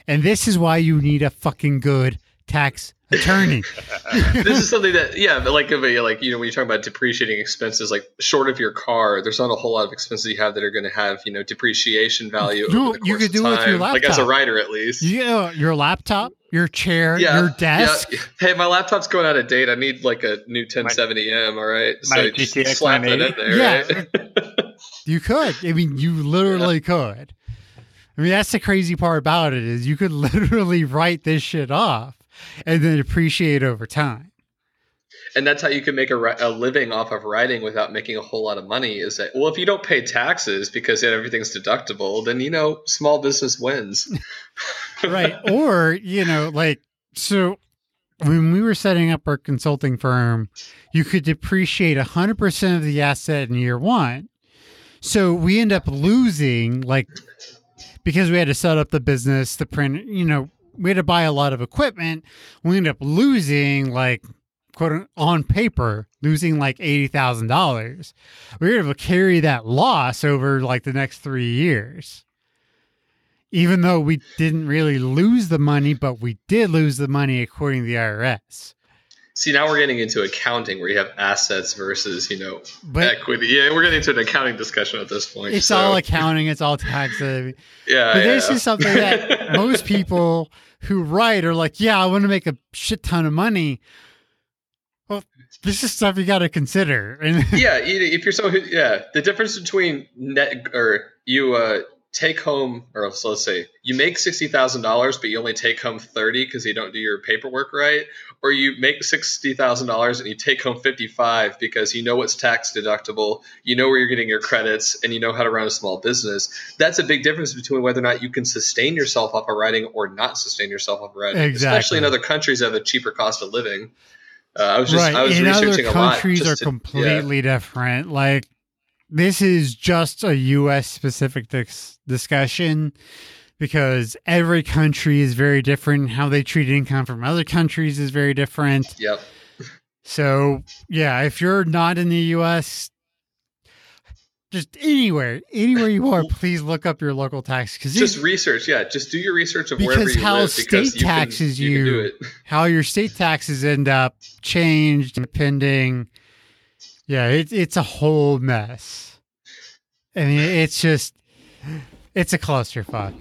And this is why you need a fucking good tax attorney. this is something that, yeah, but like, like you know, when you talk about depreciating expenses, like short of your car, there's not a whole lot of expenses you have that are going to have you know depreciation value. No, you could do it with your laptop, like as a writer at least. Yeah, your laptop, your chair, yeah, your desk. Yeah. Hey, my laptop's going out of date. I need like a new 1070M. All right, so GTX slap that in there. Yeah, right? you could. I mean, you literally yeah. could. I mean, that's the crazy part about it is you could literally write this shit off and then appreciate over time. And that's how you can make a, a, living off of writing without making a whole lot of money. Is that well, if you don't pay taxes because everything's deductible, then you know small business wins. right, or you know, like so when we were setting up our consulting firm, you could depreciate 100% of the asset in year one. So we end up losing like because we had to set up the business, the print, you know, we had to buy a lot of equipment. We ended up losing like quote on paper, losing like eighty thousand dollars. We were able to carry that loss over like the next three years. Even though we didn't really lose the money, but we did lose the money according to the IRS. See, now we're getting into accounting where you have assets versus, you know, But equity. Yeah, we're getting into an accounting discussion at this point. it's so- all accounting, it's all tax. uh, yeah. But this is something that most people who write are like, yeah, I want to make a shit ton of money. Well, this is stuff you got to consider. Yeah, if you're someone who, yeah, the difference between net or you uh, take home, or so let's say you make sixty thousand dollars, but you only take home thirty because you don't do your paperwork right, or you make sixty thousand dollars and you take home fifty five because you know what's tax deductible, you know where you're getting your credits, and you know how to run a small business. That's a big difference between whether or not you can sustain yourself off of writing or not sustain yourself off of writing, especially in other countries that have a cheaper cost of living. Uh, I was just right, I was in other researching a lot. countries are to- yeah. completely different. Like this is just a U.S. specific dis- discussion because every country is very different. How they treat income from other countries is very different. Yep. So yeah, if you're not in the U.S., just anywhere, anywhere you are, please look up your local tax because just research yeah just do your research of Because wherever you how live because state you taxes you, can you- it how your state taxes end up changed depending. Yeah, it's it's a whole mess. I mean, it's just it's a clusterfuck.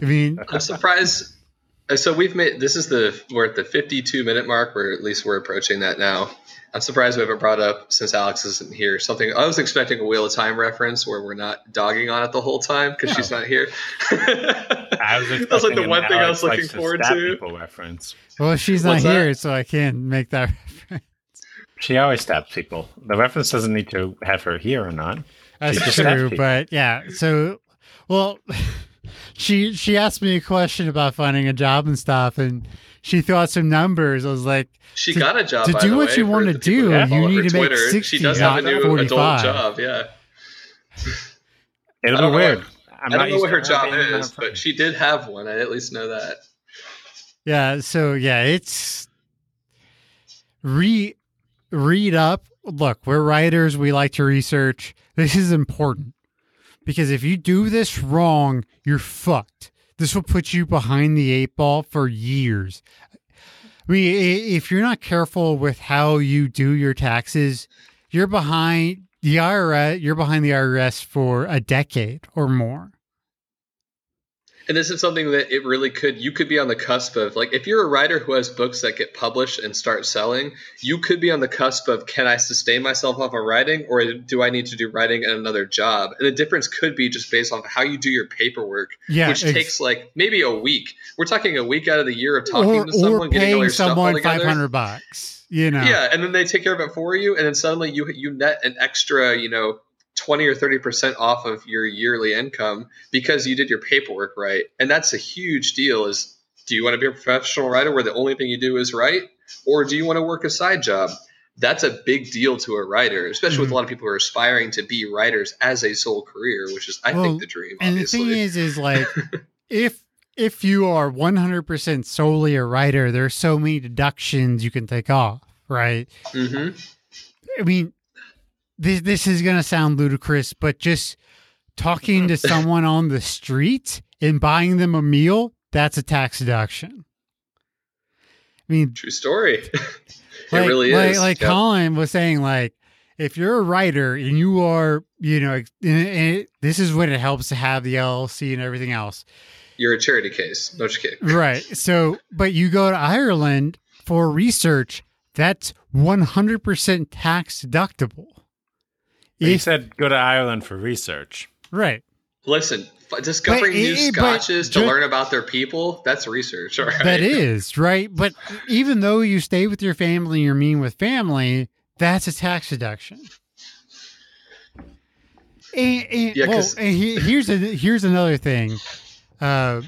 I mean, i'm surprised uh, so we've made this is the we're at the 52 minute mark or at least we're approaching that now i'm surprised we haven't brought up since alex isn't here something i was expecting a wheel of time reference where we're not dogging on it the whole time because she's not here I was that's like the one an thing i was looking to forward to people reference. well, she's not What's that? here, so I can't make that. reference. She always stabs people. The reference doesn't need to have her here or not. That's She just true, but yeah. So, well, she she asked me a question about finding a job and stuff, and she threw out some numbers. I was like, she got a job to do what way, you wanna do, you need her to make Twitter. 60, she does not have a new 45. adult job yeah It'll I don't be know weird. I'm I don't know what her job is, but she did have one. I at least know that. Yeah, so yeah, it's re read up. Look, we're writers, we like to research. This is important. Because if you do this wrong, you're fucked. This will put you behind the eight ball for years. I mean, if you're not careful with how you do your taxes, you're behind the IRS, you're behind the IRS for a decade or more. And this is something that it really could. You could be on the cusp of like if you're a writer who has books that get published and start selling, you could be on the cusp of can I sustain myself off of writing or do I need to do writing and another job? And the difference could be just based on how you do your paperwork, Yeah, which ex- takes like maybe a week. We're talking a week out of the year of talking or, to someone, getting all your stuff someone together. 500 bucks, you know. Yeah, and then they take care of it for you, and then suddenly you you net an extra, you know, twenty or thirty percent off of your yearly income because you did your paperwork right, and that's a huge deal. Is do you want to be a professional writer where the only thing you do is write, or do you want to work a side job? That's a big deal to a writer, especially with Mhm. a lot of people who are aspiring to be writers as a sole career, which is, I Well, think, the dream. And obviously. the thing is, is like if if you are 100% solely a writer, there's so many deductions you can take off, right? hmm I mean, this this is gonna sound ludicrous, but just talking to someone on the street and buying them a meal, that's a tax deduction. I mean, true story. it like, really like, is. Like Yep. Colin was saying, like if you're a writer and you are, you know, and it, this is when it helps to have the LLC and everything else, You're a charity case. No, just kidding. right? So, but you go to Ireland for research, that's 100% tax deductible. He If, said go to Ireland for research. right. Listen, f- discovering new it- scotches to ju- learn about their people, that's research. All right. That is, right? But even though you stay with your family, you're mean with family, that's a tax deduction. And, and, Yeah, well, 'cause- and he, here's a, here's another thing. Uh,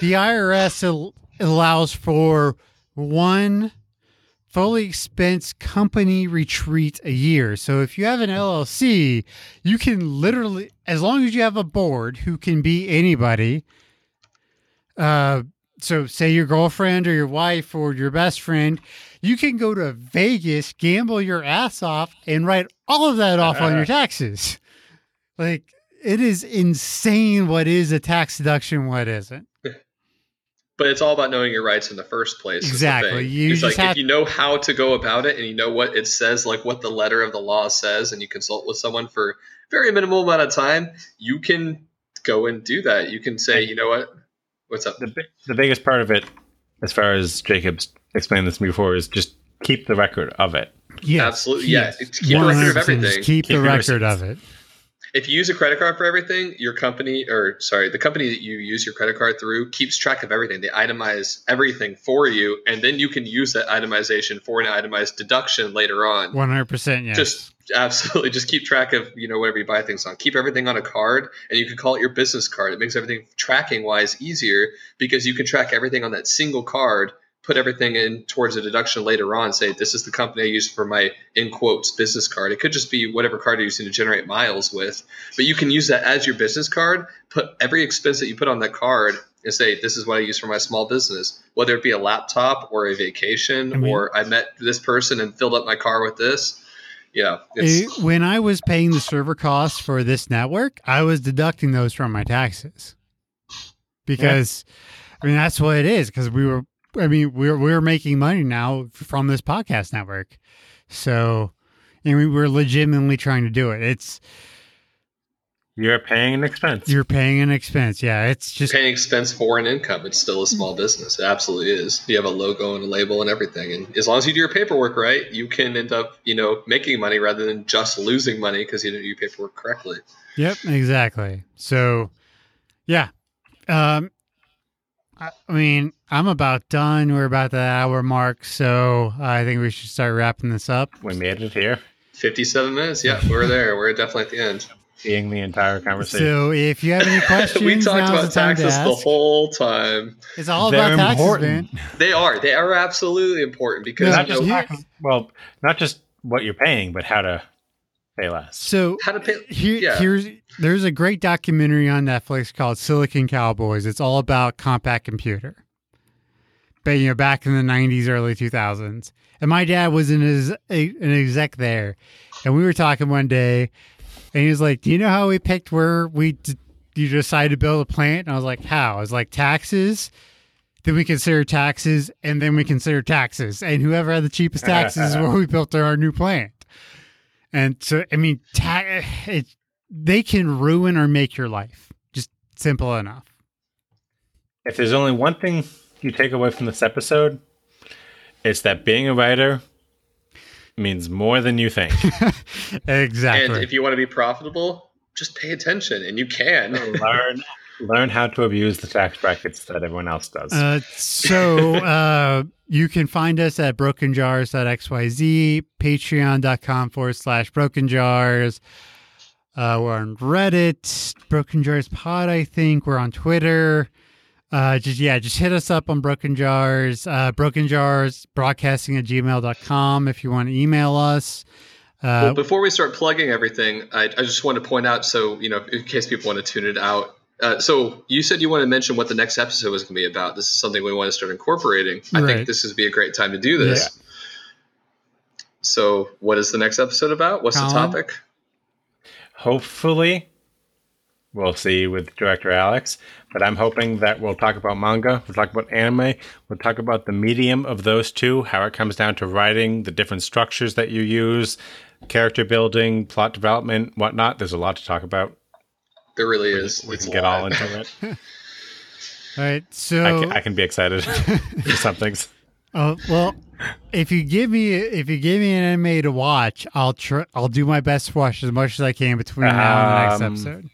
the IRS al- allows for one fully expense company retreat a year. So if you have an LLC, you can literally, as long as you have a board who can be anybody. Uh, so say your girlfriend or your wife or your best friend, you can go to Vegas, gamble your ass off, and write all of that off on your taxes. Like it is insane what is a tax deduction, what isn't. But it's all about knowing your rights in the first place. Exactly. thing. You it's just like have- if you know how to go about it and you know what it says, like what the letter of the law says, and you consult with someone for very minimal amount of time, you can go and do that. You can say, you know what, what's up? The, the biggest part of it, as far as Jacob's explained this to me before, is just keep the record of it. Yes, Absolutely, yeah. It's keep a record of everything. Keep, Keep the record receipts. of it. If you use a credit card for everything, your company, or sorry, the company that you use your credit card through keeps track of everything. They itemize everything for you, and then you can use that itemization for an itemized deduction later on. One hundred percent. Yes. Just absolutely, just keep track of you know whatever you buy things on. Keep everything on a card, and you can call it your business card. It makes everything tracking wise easier because you can track everything on that single card. Put everything in towards a deduction later on. Say this is the company I used for my in quotes business card. It could just be whatever card you're using to generate miles with, but you can use that as your business card. Put every expense that you put on that card and say this is what I use for my small business, whether it be a laptop or a vacation I mean- or I met this person and filled up my car with this. Yeah, when I was paying the server costs for this network, I was deducting those from my taxes because, I mean, that's what it is. Because we were, I mean, we're we're making money now from this podcast network, so and we're legitimately trying to do it. It's You're paying an expense. you're paying an expense. Yeah, it's just paying expense for an income. It's still a small business. It absolutely is. You have a logo and a label and everything. And as long as you do your paperwork right, you can end up, you know, making money rather than just losing money because you didn't do your paperwork correctly. Yep, exactly. So, yeah. Um, I, I mean, I'm about done. We're about the hour mark, so I think we should start wrapping this up. we made it here, 57 minutes. Yeah, we're there. We're definitely at the end. seeing the entire conversation. So, if you have any questions, we talked now's about the time to taxes the whole time. It's all They're about taxes, important. man. They are. They are absolutely important because Yeah, not you just know, taxes- well, not just what you're paying, but how to pay less. So, how to pay. Here, Yeah. here's there's a great documentary on Netflix called Silicon Cowboys. It's all about Compaq computer. But you know, back in the '90s, early 2000s, and my dad was an ex- a, an exec there, and we were talking one day, and he was like, "Do you know how we picked where we d- you decided to build a plant?" And I was like, "How?" I was like, "Taxes." Then we consider taxes, and then we consider taxes, and whoever had the cheapest taxes is where we built our new plant. And so, I mean, ta- it, they can ruin or make your life. Just simple enough. If there's only one thing you take away from this episode, it's that being a writer means more than you think. exactly. And if you want to be profitable, just pay attention, and you can. learn learn how to abuse the tax brackets that everyone else does. Uh, so uh, you can find us at brokenjars.xyz, patreon.com forward slash broken jars. Uh, we're on Reddit, Broken Jars Pod, I think. We're on Twitter. Uh, just yeah, just hit us up on Broken Jars, uh, Broken Jars broadcasting at gmail.com if you want to email us. Uh, Well, before we start plugging everything, I, I just want to point out, so you know, in case people want to tune it out. Uh, so you said you want to mention what the next episode was going to be about. This is something we want to start incorporating. I Right. think this would be a great time to do this. So, what is the next episode about? What's Colin? the topic? Hopefully, we'll see with director Alex. But I'm hoping that we'll talk about manga, we'll talk about anime, we'll talk about the medium of those two, how it comes down to writing, the different structures that you use, character building, plot development, whatnot. There's a lot to talk about. There really is. We It's can a get all into it. all right. So I can, I can be excited for some things. Oh well, if you give me if you give me an anime to watch, I'll try. I'll do my best to watch as much as I can between now and the next Um, episode.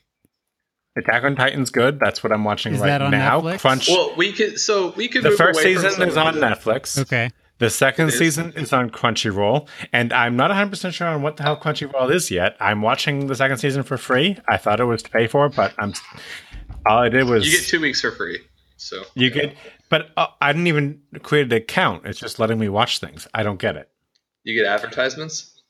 Attack on Titan's good. That's what I'm watching Is right that on now. Netflix? Crunch. Well, we could. So we could. the move first away season some is on Netflix. Okay. The second is. season is on Crunchyroll, and I'm not 100% sure on what the hell Crunchyroll is yet. I'm watching the second season for free. I thought it was to pay for, but I'm all I did was You get two weeks for free. So you get But uh, I didn't even create an account. It's just letting me watch things. I don't get it. You get advertisements.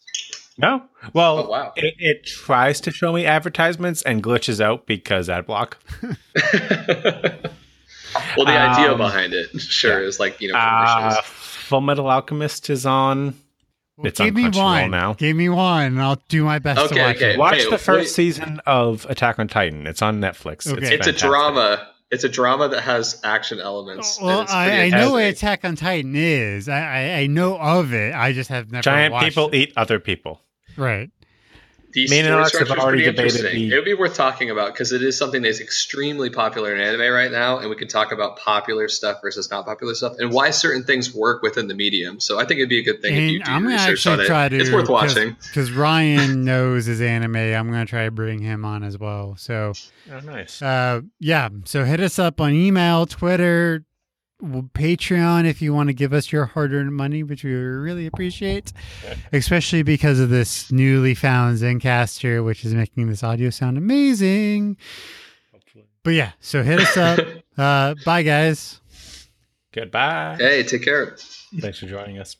No. Well, Oh, wow. it, it tries to show me advertisements and glitches out because ad block. well, the idea Um, behind it, sure, is like you know Uh. Full Metal Alchemist is on. It's give on me Crunchyroll one. now. Give me one, and I'll do my best to Okay, watch okay. it. Watch Hey, the first wait. season of Attack on Titan. It's on Netflix. Okay. it's a drama. It's a drama that has action elements. Well, I, I know what. Attack on Titan is. I, I, I know of it. I just have never Giant watched people it. eat other people. Right. The Me and story Alex have already debated the- It would be worth talking about because it is something that's extremely popular in anime right now, and we can talk about popular stuff versus not popular stuff, and why certain things work within the medium. So I think it'd be a good thing if you do I'm gonna research on actually it. to. it's worth watching. because Ryan knows his anime. I'm gonna try to bring him on as well. So, Oh, nice. uh, yeah. So hit us up on email, Twitter, w- Patreon if you want to give us your hard-earned money, which we really appreciate, especially because of this newly found Zencastr, which is making this audio sound amazing. But yeah, so hit us up. uh, bye, guys. Goodbye. Hey, take care. Thanks for joining us.